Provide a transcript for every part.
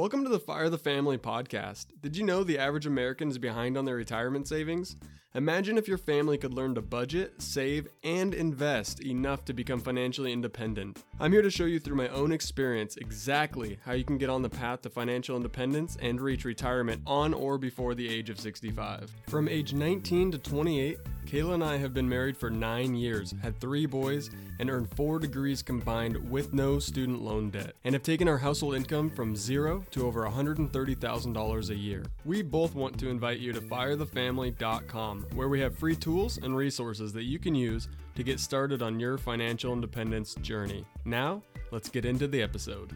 Welcome to the Fire the Family podcast. Did you know the average American is behind on their retirement savings? Imagine if your family could learn to budget, save, and invest enough to become financially independent. I'm here to show you through my own experience exactly how you can get on the path to financial independence and reach retirement on or before the age of 65. From age 19 to 28, Kayla and I have been married for nine years, had three boys, and earned four degrees combined with no student loan debt, and have taken our household income from zero to over $130,000 a year. We both want to invite you to firethefamily.com, where we have free tools and resources that you can use to get started on your financial independence journey. Now, let's get into the episode.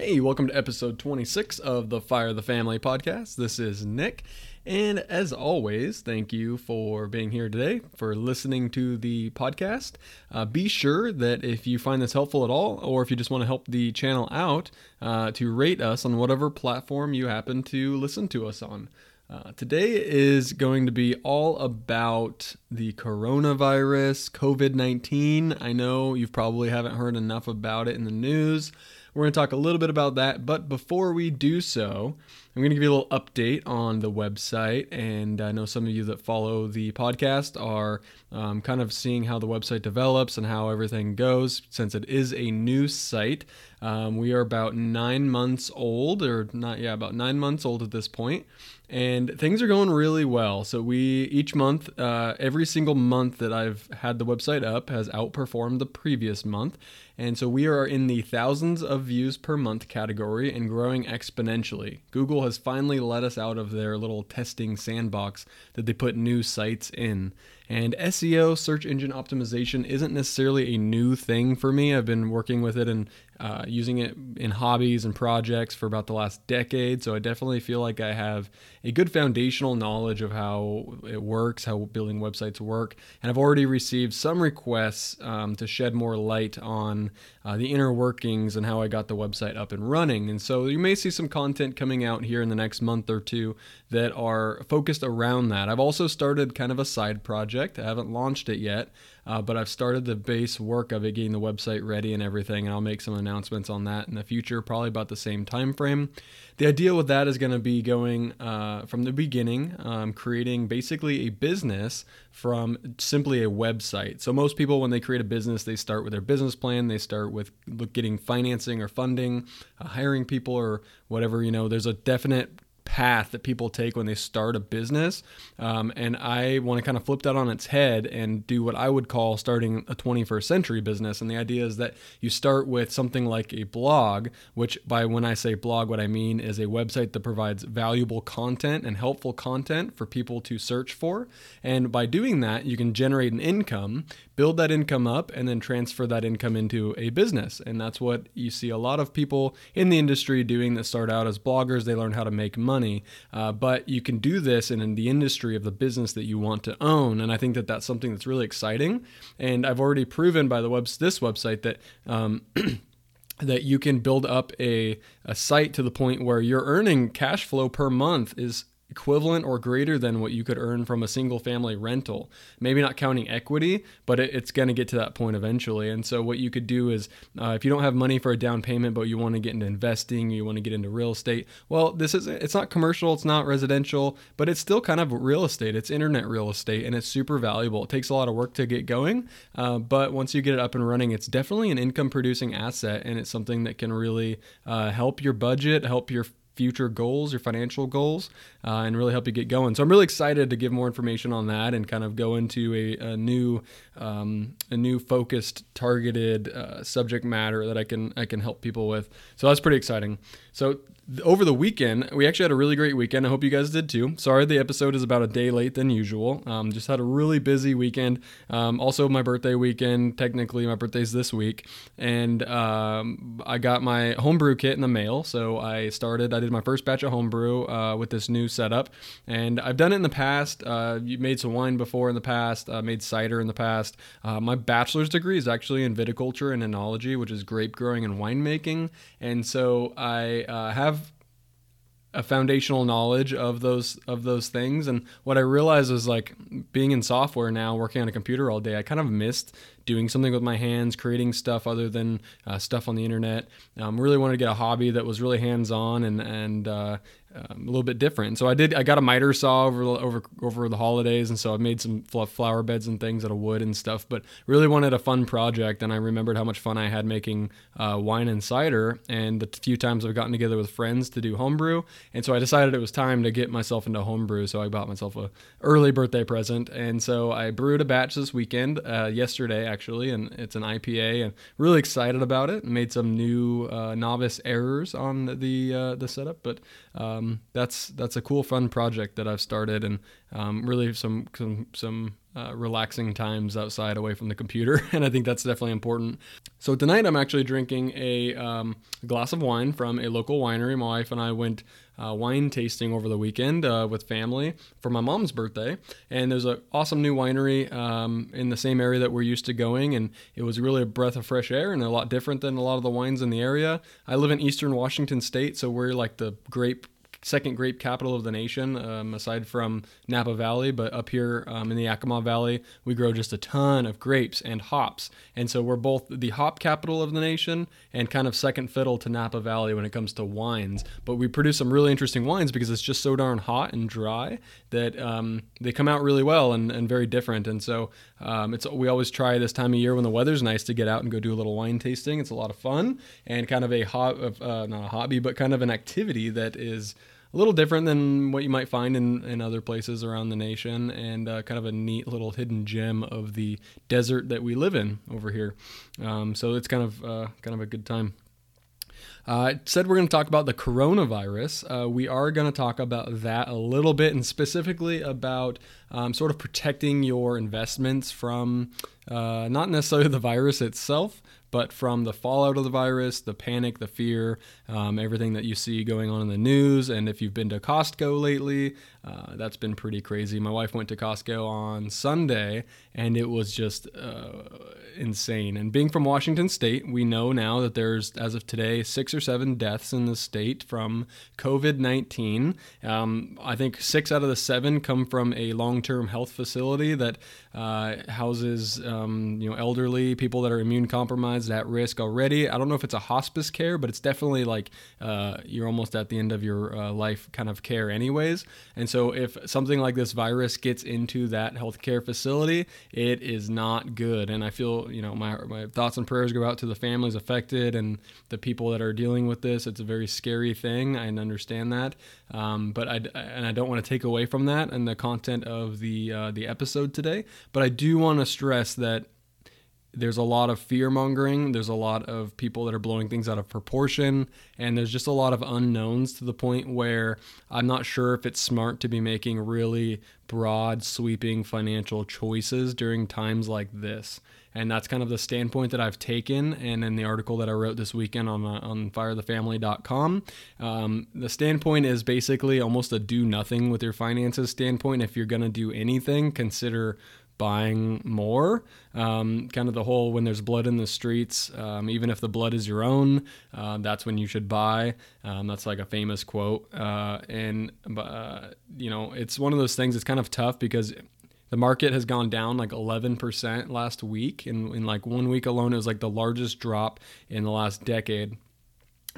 Hey, welcome to episode 26 of the Fire the Family podcast. This is Nick. And as always, thank you for being here today, for listening to the podcast. Uh, be sure that if you find this helpful at all, or if you just want to help the channel out, uh, to rate us on whatever platform you happen to listen to us on. Uh, today is going to be all about the coronavirus, COVID 19. I know you probably haven't heard enough about it in the news. We're going to talk a little bit about that. But before we do so, I'm going to give you a little update on the website. And I know some of you that follow the podcast are um, kind of seeing how the website develops and how everything goes since it is a new site. Um, we are about nine months old, or not, yeah, about nine months old at this point and things are going really well. So we each month, uh, every single month that I've had the website up has outperformed the previous month, and so we are in the thousands of views per month category and growing exponentially. Google has finally let us out of their little testing sandbox that they put new sites in. And SEO, search engine optimization, isn't necessarily a new thing for me. I've been working with it and uh, using it in hobbies and projects for about the last decade. So I definitely feel like I have a good foundational knowledge of how it works, how building websites work. And I've already received some requests um, to shed more light on uh, the inner workings and how I got the website up and running. And so you may see some content coming out here in the next month or two that are focused around that. I've also started kind of a side project. I haven't launched it yet, uh, but I've started the base work of it, getting the website ready and everything, and I'll make some announcements on that in the future, probably about the same time frame. The idea with that is going to be going uh, from the beginning, um, creating basically a business from simply a website. So most people, when they create a business, they start with their business plan. They start with getting financing or funding, uh, hiring people or whatever. You know, there's a definite path that people take when they start a business. Um, and I want to kind of flip that on its head and do what I would call starting a 21st century business. And the idea is that you start with something like a blog, which by when I say blog, what I mean is a website that provides valuable content and helpful content for people to search for. And by doing that, you can generate an income, build that income up, and then transfer that income into a business. And that's what you see a lot of people in the industry doing that start out as bloggers. They learn how to make money uh, but you can do this in, in the industry of the business that you want to own. And I think that that's something that's really exciting. And I've already proven by the web this website that. Um, that you can build up a, a site to the point where you're earning cash flow per month is equivalent or greater than what you could earn from a single family rental. Maybe not counting equity, but it, it's going to get to that point eventually. And so, what you could do is uh, if you don't have money for a down payment, but you want to get into investing, you want to get into real estate, well, this is it's not commercial, it's not residential, but it's still kind of real estate. It's internet real estate and it's super valuable. It takes a lot of work to get going, uh, but once you get it up and running, it's definitely an income producing asset and it's something that can really uh, help your budget, help your future goals, your financial goals, uh, and really help you get going. So I'm really excited to give more information on that and kind of go into a, a new, um, a new focused, targeted uh, subject matter that I can I can help people with. So that's pretty exciting. So over the weekend, we actually had a really great weekend. I hope you guys did too. Sorry, the episode is about a day late than usual. Um, just had a really busy weekend. Um, also, my birthday weekend. Technically, my birthday's this week, and um, I got my homebrew kit in the mail. So I started. I did my first batch of homebrew uh, with this new setup, and I've done it in the past. Uh, you made some wine before in the past. Uh, made cider in the past. Uh, my bachelor's degree is actually in viticulture and enology, which is grape growing and winemaking, and so I uh, have a foundational knowledge of those of those things and what i realized was like being in software now working on a computer all day i kind of missed doing something with my hands, creating stuff other than uh, stuff on the internet. Um, really wanted to get a hobby that was really hands on and and uh, um, a little bit different. So I did. I got a miter saw over over over the holidays, and so I made some flower beds and things out of wood and stuff. But really wanted a fun project, and I remembered how much fun I had making uh, wine and cider, and the few times I've gotten together with friends to do homebrew. And so I decided it was time to get myself into homebrew. So I bought myself a early birthday present, and so I brewed a batch this weekend, uh, yesterday actually, and it's an IPA, and really excited about it. Made some new uh, novice errors on the uh, the setup, but um, that's that's a cool, fun project that I've started, and um, really some some some uh, relaxing times outside away from the computer, and I think that's definitely important. So tonight I'm actually drinking a um, glass of wine from a local winery. My wife and I went uh, wine tasting over the weekend uh, with family for my mom's birthday, and there's an awesome new winery um, in the same area that we're used to going, and it was really a breath of fresh air and a lot different than a lot of the wines in the area. I live in eastern Washington State, so we're like the grape second grape capital of the nation, um, aside from Napa Valley. But up here um, in the Yakima Valley, we grow just a ton of grapes and hops. And so we're both the hop capital of the nation and kind of second fiddle to Napa Valley when it comes to wines. But we produce some really interesting wines because it's just so darn hot and dry that um, they come out really well and, and very different. And so um, it's we always try this time of year when the weather's nice to get out and go do a little wine tasting. It's a lot of fun and kind of a hot, uh, not a hobby, but kind of an activity that is a little different than what you might find in, in other places around the nation and uh, kind of a neat little hidden gem of the desert that we live in over here. Um, so it's kind of uh, kind of a good time. Uh, said we're going to talk about the coronavirus. Uh, we are going to talk about that a little bit and specifically about um, sort of protecting your investments from uh, not necessarily the virus itself, but from the fallout of the virus, the panic, the fear, um, everything that you see going on in the news. And if you've been to Costco lately, uh, that's been pretty crazy. My wife went to Costco on Sunday, and it was just uh, insane. And being from Washington State, we know now that there's, as of today, six or seven deaths in the state from COVID 19. Um, I think six out of the seven come from a long term health facility that uh, houses um, you know elderly people that are immune compromised at risk already. I don't know if it's a hospice care, but it's definitely like uh, you're almost at the end of your uh, life kind of care, anyways. And so if something like this virus gets into that healthcare facility, it is not good. And I feel you know my my thoughts and prayers go out to the families affected and the people that are dealing with this. It's a very scary thing. I understand that, um, but I and I don't want to take away from that and the content of the uh, the episode today. But I do want to stress that there's a lot of fear mongering. There's a lot of people that are blowing things out of proportion. And there's just a lot of unknowns to the point where I'm not sure if it's smart to be making really broad, sweeping financial choices during times like this. And that's kind of the standpoint that I've taken. And in the article that I wrote this weekend on, uh, on firethefamily.com, um, the standpoint is basically almost a do nothing with your finances standpoint. If you're going to do anything, consider buying more. Um, kind of the whole when there's blood in the streets, um, even if the blood is your own, uh, that's when you should buy. Um, that's like a famous quote. Uh, and, uh, you know, it's one of those things that's kind of tough because the market has gone down like 11% last week. In, in like one week alone, it was like the largest drop in the last decade.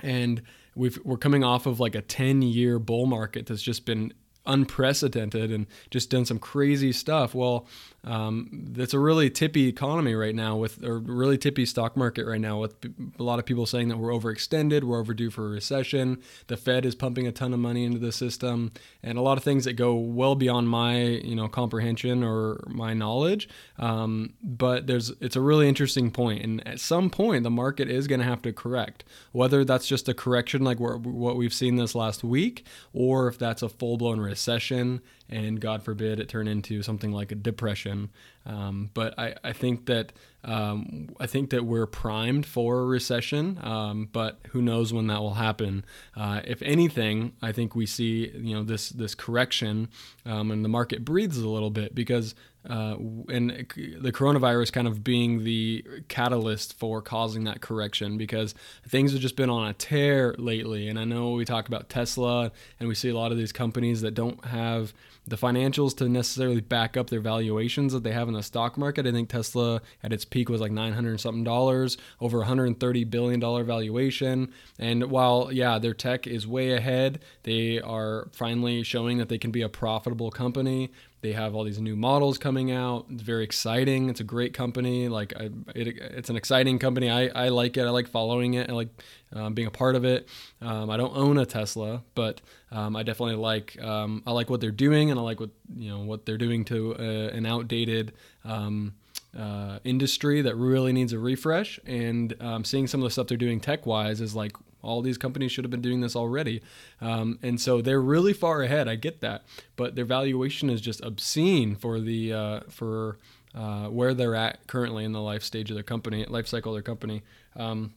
And we've, we're coming off of like a 10 year bull market that's just been unprecedented and just done some crazy stuff. Well, um, it's a really tippy economy right now with a really tippy stock market right now with a lot of people saying that we're overextended, we're overdue for a recession. The Fed is pumping a ton of money into the system, and a lot of things that go well beyond my you know comprehension or my knowledge. Um, but there's it's a really interesting point, and at some point the market is going to have to correct. Whether that's just a correction like what we've seen this last week, or if that's a full blown recession and God forbid it turn into something like a depression. Um, but I, I think that um, I think that we're primed for a recession, um, but who knows when that will happen? Uh, if anything, I think we see you know this this correction, um, and the market breathes a little bit because uh, and the coronavirus kind of being the catalyst for causing that correction because things have just been on a tear lately. And I know we talk about Tesla and we see a lot of these companies that don't have the financials to necessarily back up their valuations that they have in the stock market. I think Tesla at its peak was like 900 something dollars, over 130 billion dollar valuation. And while yeah, their tech is way ahead, they are finally showing that they can be a profitable company. They have all these new models coming out. It's very exciting. It's a great company. Like I, it, it's an exciting company. I, I like it. I like following it. I like um, being a part of it. Um, I don't own a Tesla, but um, I definitely like um, I like what they're doing, and I like what you know what they're doing to uh, an outdated. Um, uh, industry that really needs a refresh, and um, seeing some of the stuff they're doing tech wise is like, all these companies should have been doing this already. Um, and so they're really far ahead. I get that, but their valuation is just obscene for the uh, for uh, where they're at currently in the life stage of their company, life cycle of their company. Um,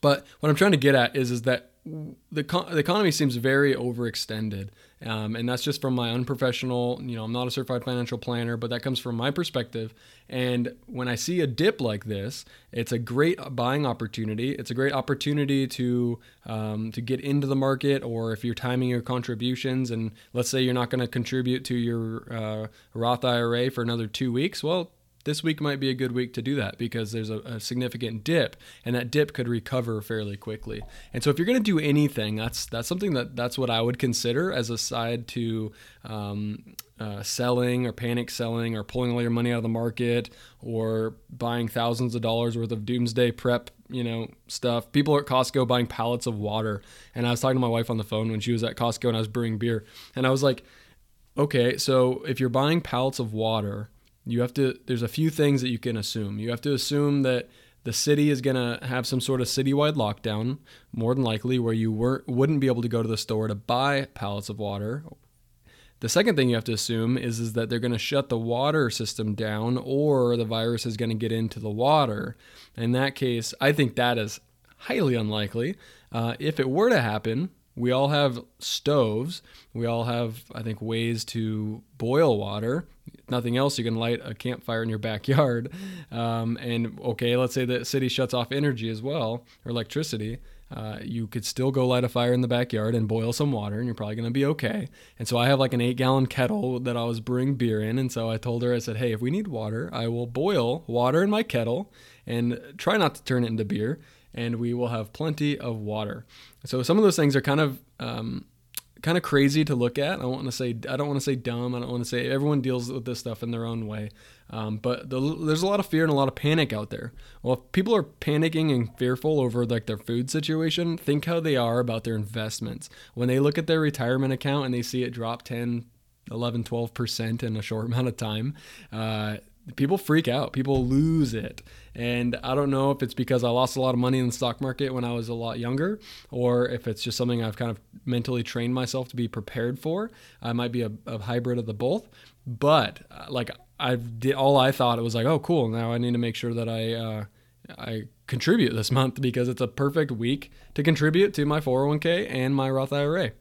but what I'm trying to get at is is that the, the economy seems very overextended. Um, and that's just from my unprofessional, you know, I'm not a certified financial planner, but that comes from my perspective. And when I see a dip like this, it's a great buying opportunity. It's a great opportunity to um, to get into the market, or if you're timing your contributions, and let's say you're not going to contribute to your uh, Roth IRA for another two weeks, well, this week might be a good week to do that because there's a, a, significant dip and that dip could recover fairly quickly. And so if you're going to do anything that's that's something that that's what i would consider as a side to um, uh, selling or panic selling or pulling all your money out of the market or buying thousands of dollars worth of doomsday prep you know stuff. People are at costco buying pallets of water. And i was talking to my wife on the phone when she was at costco and i was brewing beer. And i was like okay so if you're buying pallets of water you have to there's a few things that you can assume. You have to assume that the city is going to have some sort of citywide lockdown more than likely where you weren't, wouldn't be able to go to the store to buy pallets of water. The second thing you have to assume is, is that they're going to shut the water system down or the virus is going to get into the water. In that case i think that is highly unlikely. Uh, if it were to happen we all have stoves. We all have, I think, ways to boil water. Nothing else, you can light a campfire in your backyard. Um, and okay, let's say the city shuts off energy as well, or electricity. Uh, you could still go light a fire in the backyard and boil some water, and you're probably going to be okay. And so I have like an eight gallon kettle that I was brewing beer in. And so I told her, I said, hey, if we need water, I will boil water in my kettle and try not to turn it into beer and we will have plenty of water. So some of those things are kind of um, kind of crazy to look at. I want to say I don't want to say dumb. I don't want to say everyone deals with this stuff in their own way. Um, but the, there's a lot of fear and a lot of panic out there. Well, if people are panicking and fearful over like their food situation, think how they are about their investments. When they look at their retirement account and they see it drop 10, 11, 12% in a short amount of time, uh, people freak out. People lose it. And I don't know if it's because I lost a lot of money in the stock market when I was a lot younger, or if it's just something I've kind of mentally trained myself to be prepared for. I might be a, a hybrid of the both. But uh, like I did, all I thought it was like, oh, cool. Now I need to make sure that I uh, I contribute this month because it's a perfect week to contribute to my 401k and my Roth IRA.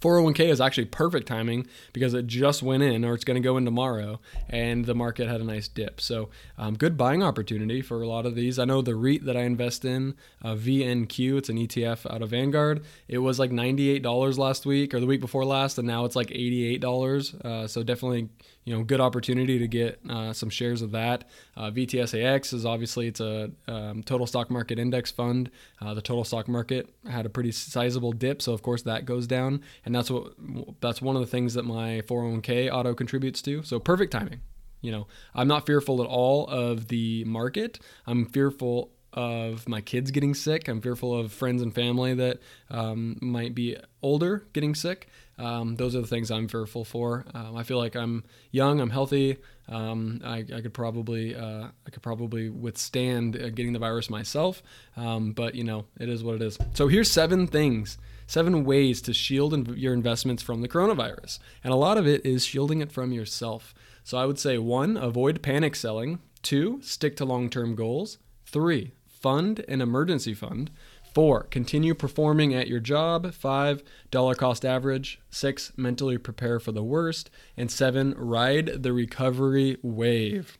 401k is actually perfect timing because it just went in or it's going to go in tomorrow and the market had a nice dip. So, um, good buying opportunity for a lot of these. I know the REIT that I invest in, uh, VNQ, it's an ETF out of Vanguard. It was like $98 last week or the week before last, and now it's like $88. Uh, so, definitely you know, good opportunity to get uh, some shares of that. Uh, VTSAX is obviously it's a um, total stock market index fund. Uh, the total stock market had a pretty sizable dip, so of course that goes down, and that's what that's one of the things that my 401k auto contributes to. So perfect timing. You know, I'm not fearful at all of the market. I'm fearful of my kids getting sick. I'm fearful of friends and family that um, might be older getting sick. Um, those are the things I'm fearful for. Um, I feel like I'm young, I'm healthy. Um, I, I, could probably uh, I could probably withstand uh, getting the virus myself. Um, but you know, it is what it is. So here's seven things, seven ways to shield your investments from the coronavirus, and a lot of it is shielding it from yourself. So I would say one, avoid panic selling. Two, stick to long-term goals. Three, fund an emergency fund. Four, continue performing at your job. Five, dollar cost average. Six, mentally prepare for the worst. And seven, ride the recovery wave.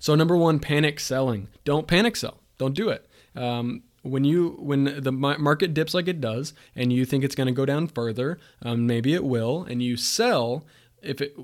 So, number one, panic selling. Don't panic sell. Don't do it. Um, when you when the market dips like it does, and you think it's going to go down further, um, maybe it will, and you sell. If it,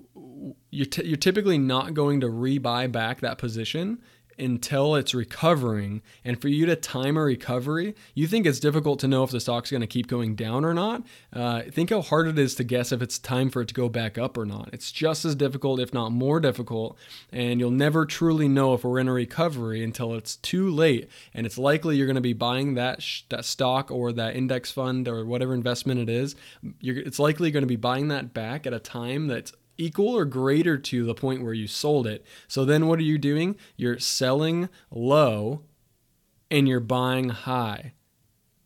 you're, t- you're typically not going to rebuy back that position until it's recovering. And for you to time a recovery, you think it's difficult to know if the stock's going to keep going down or not. Uh, think how hard it is to guess if it's time for it to go back up or not. It's just as difficult, if not more difficult. And you'll never truly know if we're in a recovery until it's too late. And it's likely you're going to be buying that sh- that stock or that index fund or whatever investment it is. You're, it's likely going to be buying that back at a time that's equal or greater to the point where you sold it. So then what are you doing? You're selling low and you're buying high.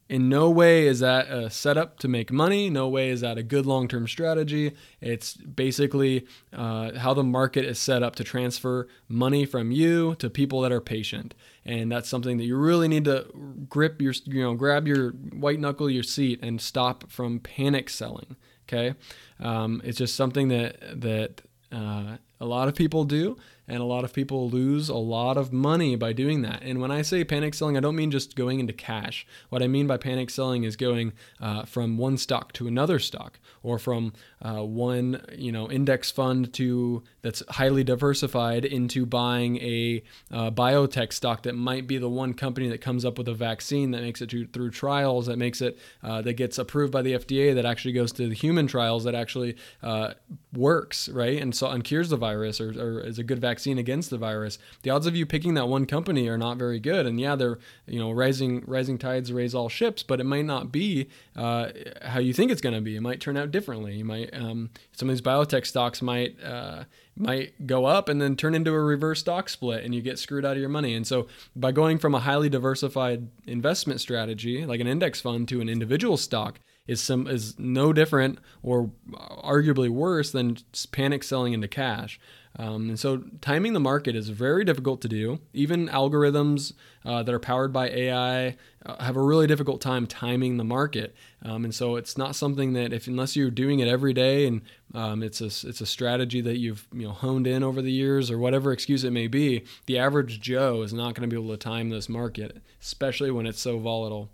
In no way is that a setup to make money. No way is that a good long term strategy. It's basically uh, how the market is set up to transfer money from you to people that are patient. And that's something that you really need to grip your, you know, grab your white knuckle your seat and stop from panic selling. Okay, um, it's just something that that uh, a lot of people do, and a lot of people lose a lot of money by doing that. And when I say panic selling, I don't mean just going into cash. What I mean by panic selling is going uh, from one stock to another stock, or from uh, one you know index fund to that's highly diversified into buying a uh, biotech stock that might be the one company that comes up with a vaccine that makes it to, through trials, that makes it uh, that gets approved by the FDA, that actually goes to the human trials, that actually uh, works, right, and so and cures the virus or, or is a good vaccine vaccine against the virus, the odds of you picking that one company are not very good. And yeah, they're you know rising rising tides raise all ships, but it might not be uh, how you think it's going to be. It might turn out differently. You might um, some of these biotech stocks might uh, might go up and then turn into a reverse stock split, and you get screwed out of your money. And so by going from a highly diversified investment strategy like an index fund to an individual stock is some is no different or arguably worse than panic selling into cash. Um, and so timing the market is very difficult to do. Even algorithms uh, that are powered by AI uh, have a really difficult time timing the market. Um, and so it's not something that if unless you're doing it every day and um, it's a it's a strategy that you've you know honed in over the years or whatever excuse it may be, the average Joe is not going to be able to time this market, especially when it's so volatile.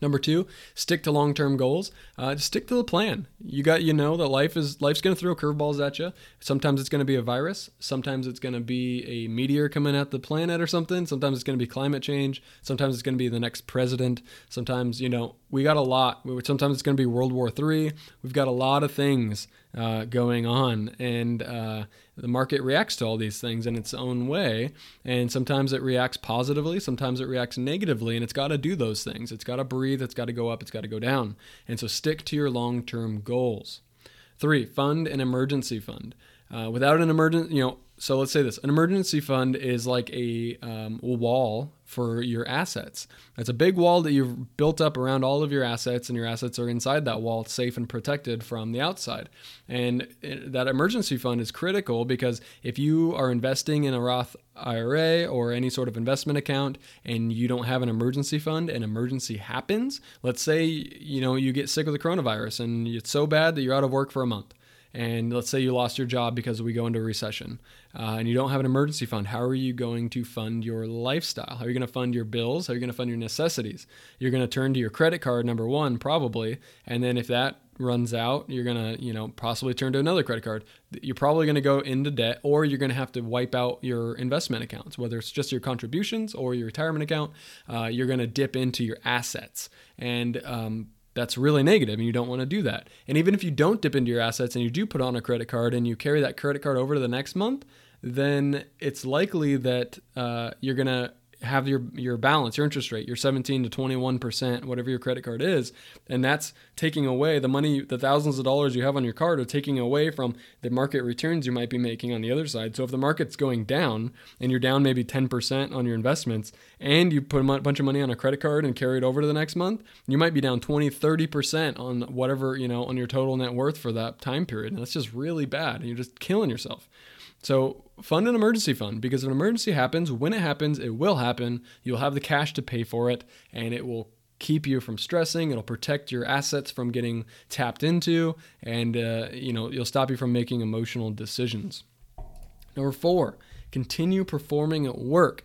Number two, stick to long-term goals. Uh, stick to the plan. You got you know that life is life's going to throw curveballs at you. Sometimes it's going to be a virus. Sometimes it's going to be a meteor coming at the planet or something. Sometimes it's going to be climate change. Sometimes it's going to be the next president. Sometimes you know we got a lot. Sometimes it's going to be World War III. We've got a lot of things uh, going on, and uh, the market reacts to all these things in its own way. And sometimes it reacts positively, sometimes it reacts negatively, and it's got to do those things. It's got to breathe, it's got to go up, it's got to go down. And so stick to your long term goals. Three, fund an emergency fund. Uh, without an emergency, you know, so let's say this an emergency fund is like a, um, wall for your assets. It's a big wall that you've built up around all of your assets, and your assets are inside that wall, safe and protected from the outside. And it, that emergency fund is critical because if you are investing in a Roth IRA or any sort of investment account and you don't have an emergency fund, an emergency happens, let's say you know you get sick of the coronavirus and it's so bad that you're out of work for a month and let's say you lost your job because we go into a recession uh, and you don't have an emergency fund how are you going to fund your lifestyle? How are you going to fund your bills? How are you going to fund your necessities? You're going to turn to your credit card number one probably and then if that runs out you're going to you know possibly turn to another credit card. You're probably going to go into debt or you're going to have to wipe out your investment accounts whether it's just your contributions or your retirement account uh, you're going to dip into your assets. And um, that's really negative and you don't want to do that. And even if you don't dip into your assets and you do put on a credit card and you carry that credit card over to the next month, then it's likely that uh, you're going to have your your balance, your interest rate, your 17 to 21 percent, whatever your credit card is, and that's taking away the money, the thousands of dollars you have on your card, are taking away from the market returns you might be making on the other side. So if the market's going down and you're down maybe 10 percent on your investments, and you put a bunch of money on a credit card and carry it over to the next month, you might be down 20, 30 percent on whatever you know on your total net worth for that time period, and that's just really bad. And you're just killing yourself. So fund an emergency fund because if an emergency happens, when it happens, it will happen. You'll have the cash to pay for it, and it will keep you from stressing. It'll protect your assets from getting tapped into, and uh, you know you'll stop you from making emotional decisions. Number four, continue performing at work.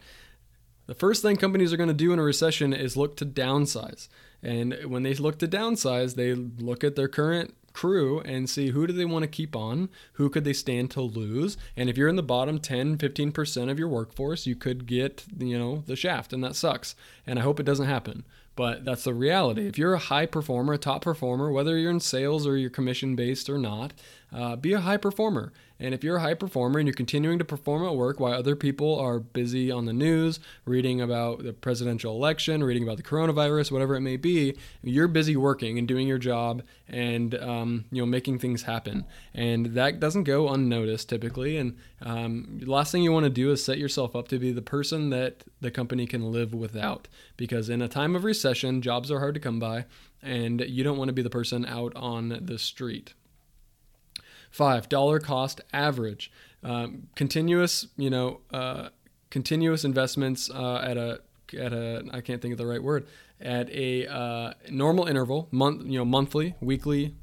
The first thing companies are going to do in a recession is look to downsize. And when they look to downsize, they look at their current crew and see who do they want to keep on, who could they stand to lose. And if you're in the bottom 10, 15% of your workforce, you could get, you know, the shaft and that sucks. And I hope it doesn't happen. But that's the reality. If you're a high performer, a top performer, whether you're in sales or you're commission based or not, uh, be a high performer. And if you're a high performer and you're continuing to perform at work while other people are busy on the news, reading about the presidential election, reading about the coronavirus, whatever it may be, you're busy working and doing your job and um, you know making things happen. And that doesn't go unnoticed typically. And um, last thing you want to do is set yourself up to be the person that the company can live without. Because in a time of recession, jobs are hard to come by, and you don't want to be the person out on the street. Five, dollar cost average. Um, continuous, you know, uh, continuous investments uh, at a at a I can't think of the right word at a uh, normal interval, month, you know, monthly, weekly,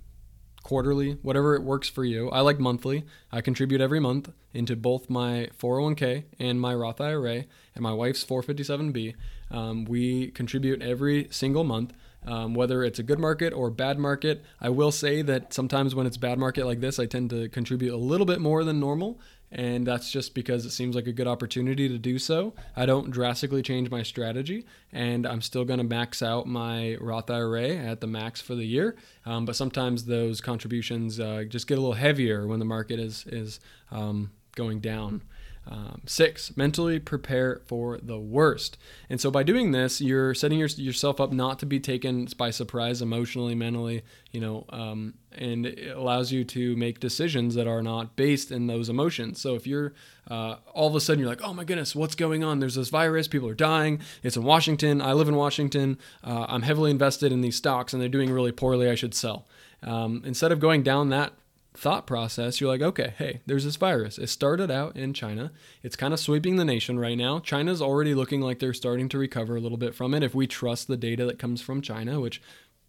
quarterly, whatever it works for you. I like monthly. I contribute every month into both my 401k and my Roth IRA and my wife's 457b. Um, we contribute every single month um, whether it's a good market or bad market. I will say that sometimes when it's bad market like this, I tend to contribute a little bit more than normal. And that's just because it seems like a good opportunity to do so. I don't drastically change my strategy, and I'm still going to max out my Roth IRA at the max for the year. Um, but sometimes those contributions uh, just get a little heavier when the market is is um, going down. Um, six, mentally prepare for the worst. And so by doing this, you're setting your, yourself up not to be taken by surprise emotionally, mentally, you know, um, and it allows you to make decisions that are not based in those emotions. So if you're uh, all of a sudden you're like, oh my goodness, what's going on? There's this virus, people are dying. It's in Washington. I live in Washington. Uh, I'm heavily invested in these stocks and they're doing really poorly. I should sell. Um, instead of going down that thought process, you're like, okay, hey, there's this virus. It started out in China. It's kind of sweeping the nation right now. China's already looking like they're starting to recover a little bit from it if we trust the data that comes from China, which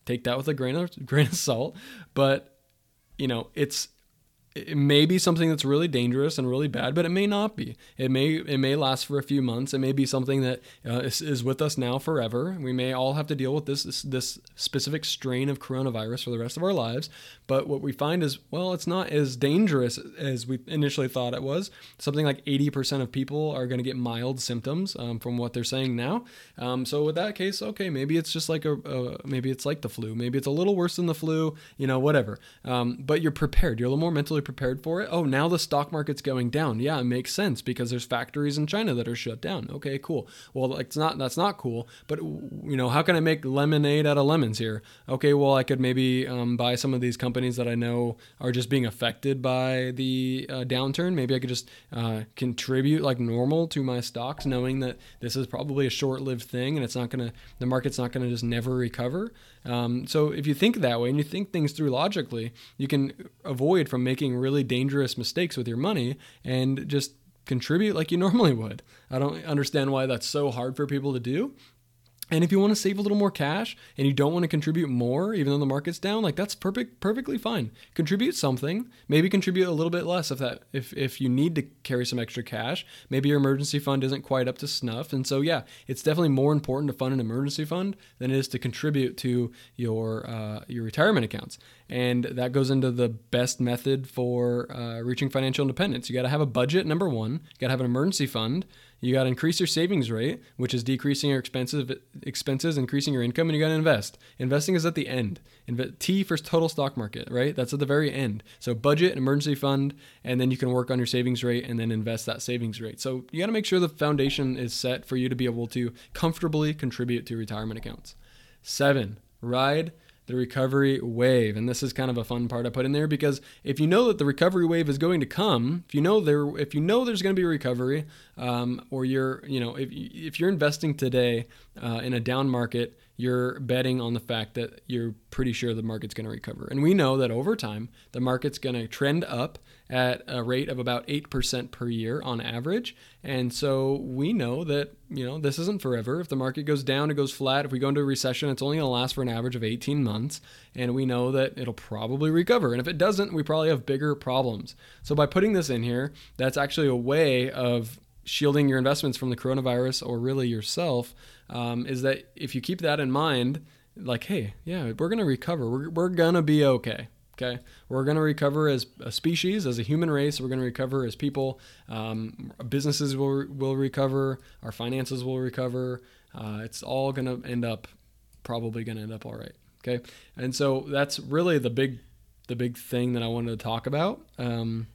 take that with a grain of grain of salt. But you know, it's it may be something that's really dangerous and really bad, but it may not be. It may it may last for a few months. It may be something that uh, is, is, with us now forever. We may all have to deal with this, this, this specific strain of coronavirus for the rest of our lives. But what we find is, well, it's not as dangerous as we initially thought it was. Something like 80% of people are going to get mild symptoms um, from what they're saying now. Um, so with that case, okay, maybe it's just like a, a, maybe it's like the flu. Maybe it's a little worse than the flu. You know, whatever. Um, but you're prepared. You're a little more mentally prepared for it. Oh, now the stock market's going down. Yeah, it makes sense because there's factories in China that are shut down. Okay, cool. Well, it's not that's not cool. But you know, how can I make lemonade out of lemons here? Okay, well, I could maybe um, buy some of these companies that I know are just being affected by the uh, downturn. Maybe I could just uh, contribute like normal to my stocks, knowing that this is probably a short-lived thing and it's not gonna the market's not gonna just never recover. Um, so if you think that way and you think things through logically, you can avoid from making really dangerous mistakes with your money and just contribute like you normally would. I don't understand why that's so hard for people to do. And if you want to save a little more cash and you don't want to contribute more, even though the market's down, like that's perfect, perfectly fine. Contribute something, maybe contribute a little bit less if that, if if you need to carry some extra cash, maybe your emergency fund isn't quite up to snuff. And so yeah, it's definitely more important to fund an emergency fund than it is to contribute to your uh, your retirement accounts. And that goes into the best method for uh, reaching financial independence. You got to have a budget, number one. You got to have an emergency fund. You got to increase your savings rate, which is decreasing your expenses, expenses, increasing your income, and you got to invest. Investing is at the end. Inve- T for total stock market, right? That's at the very end. So budget, emergency fund, and then you can work on your savings rate and then invest that savings rate. So you got to make sure the foundation is set for you to be able to comfortably contribute to retirement accounts. Seven, ride the recovery wave. And this is kind of a fun part I put in there because if you know that the recovery wave is going to come, if you know there, if you know there's going to be a recovery, um, or you're, you know, if if you're investing today uh, in a down market, you're betting on the fact that you're pretty sure the market's going to recover. And we know that over time, the market's going to trend up at a rate of about 8% per year on average. And so we know that, you know, this isn't forever. If the market goes down, it goes flat. If we go into a recession, it's only going to last for an average of 18 months. And we know that it'll probably recover. And if it doesn't, we probably have bigger problems. So by putting this in here, that's actually a way of shielding your investments from the coronavirus or really yourself um, is that if you keep that in mind, like, hey, yeah, we're going to recover. We're, we're going to be okay. Okay. We're going to recover as a species, as a human race. We're going to recover as people. Um, businesses will, will recover. Our finances will recover. Uh, it's all going to end up, probably going to end up all right. Okay. And so that's really the big, the big thing that I wanted to talk about. Um,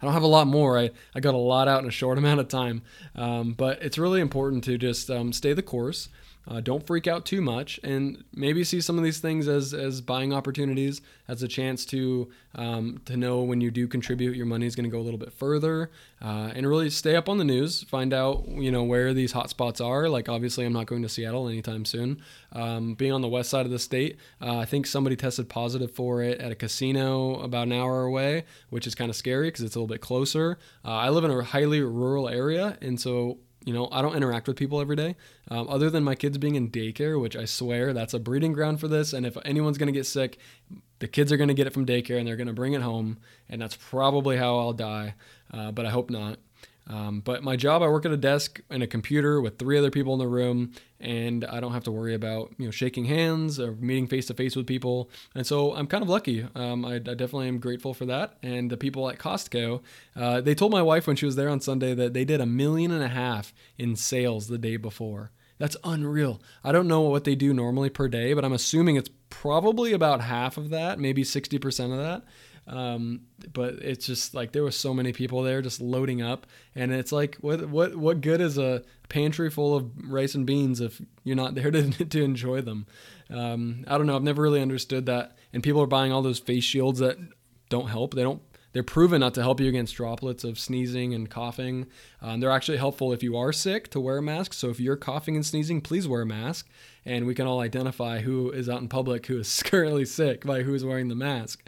I don't have a lot more. I, I got a lot out in a short amount of time. Um, but it's really important to just um, stay the course. Uh, don't freak out too much, and maybe see some of these things as as buying opportunities, as a chance to um, to know when you do contribute, your money is going to go a little bit further, uh, and really stay up on the news. Find out you know where these hotspots are. Like obviously, I'm not going to Seattle anytime soon. Um, being on the west side of the state, uh, I think somebody tested positive for it at a casino about an hour away, which is kind of scary because it's a little bit closer. Uh, I live in a highly rural area, and so you know, I don't interact with people every day, um, other than my kids being in daycare, which I swear that's a breeding ground for this. And if anyone's going to get sick, the kids are going to get it from daycare and they're going to bring it home. And that's probably how I'll die, uh, but I hope not. Um, but my job, I work at a desk and a computer with three other people in the room, and I don't have to worry about you know shaking hands or meeting face to face with people. And so I'm kind of lucky. Um, I, I, definitely am grateful for that. And the people at Costco, uh, they told my wife when she was there on Sunday that they did a million and a half in sales the day before. That's unreal. I don't know what they do normally per day, but I'm assuming it's probably about half of that, maybe 60% of that. Um, but it's just like there was so many people there just loading up, and it's like what what what good is a pantry full of rice and beans if you're not there to to enjoy them? Um, I don't know. I've never really understood that, and people are buying all those face shields that don't help. They don't they're proven not to help you against droplets of sneezing and coughing. Um, they're actually helpful if you are sick to wear a mask. So if you're coughing and sneezing, please wear a mask. And we can all identify who is out in public who is currently sick by who's wearing the mask.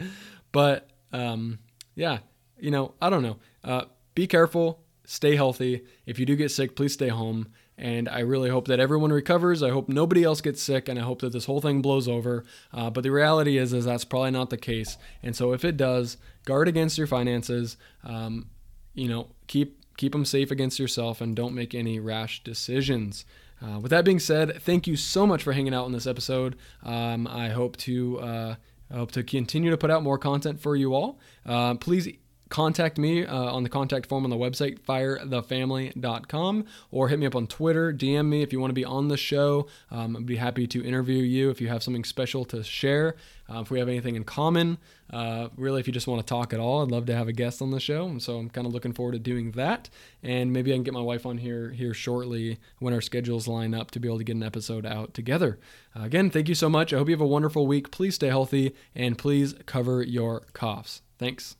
But um, yeah, you know, I don't know. Uh, be careful, stay healthy. If you do get sick, please stay home. And I really hope that everyone recovers. I hope nobody else gets sick, and I hope that this whole thing blows over. Uh, but the reality is, is that's probably not the case. And so if it does, guard against your finances. Um, you know, keep keep them safe against yourself, and don't make any rash decisions. Uh, with that being said, thank you so much for hanging out in this episode. Um, I hope to. Uh, I hope to continue to put out more content for you all. Uh, please contact me uh, on the contact form on the website firethefamily.com or hit me up on twitter dm me if you want to be on the show. Um, i'd be happy to interview you if you have something special to share uh, if we have anything in common. Uh, really if you just want to talk at all i'd love to have a guest on the show and so i'm kind of looking forward to doing that. And maybe i can get my wife on here here shortly when our schedules line up to be able to get an episode out together. Uh, again thank you so much. I hope you have a wonderful week. Please stay healthy and please cover your coughs. Thanks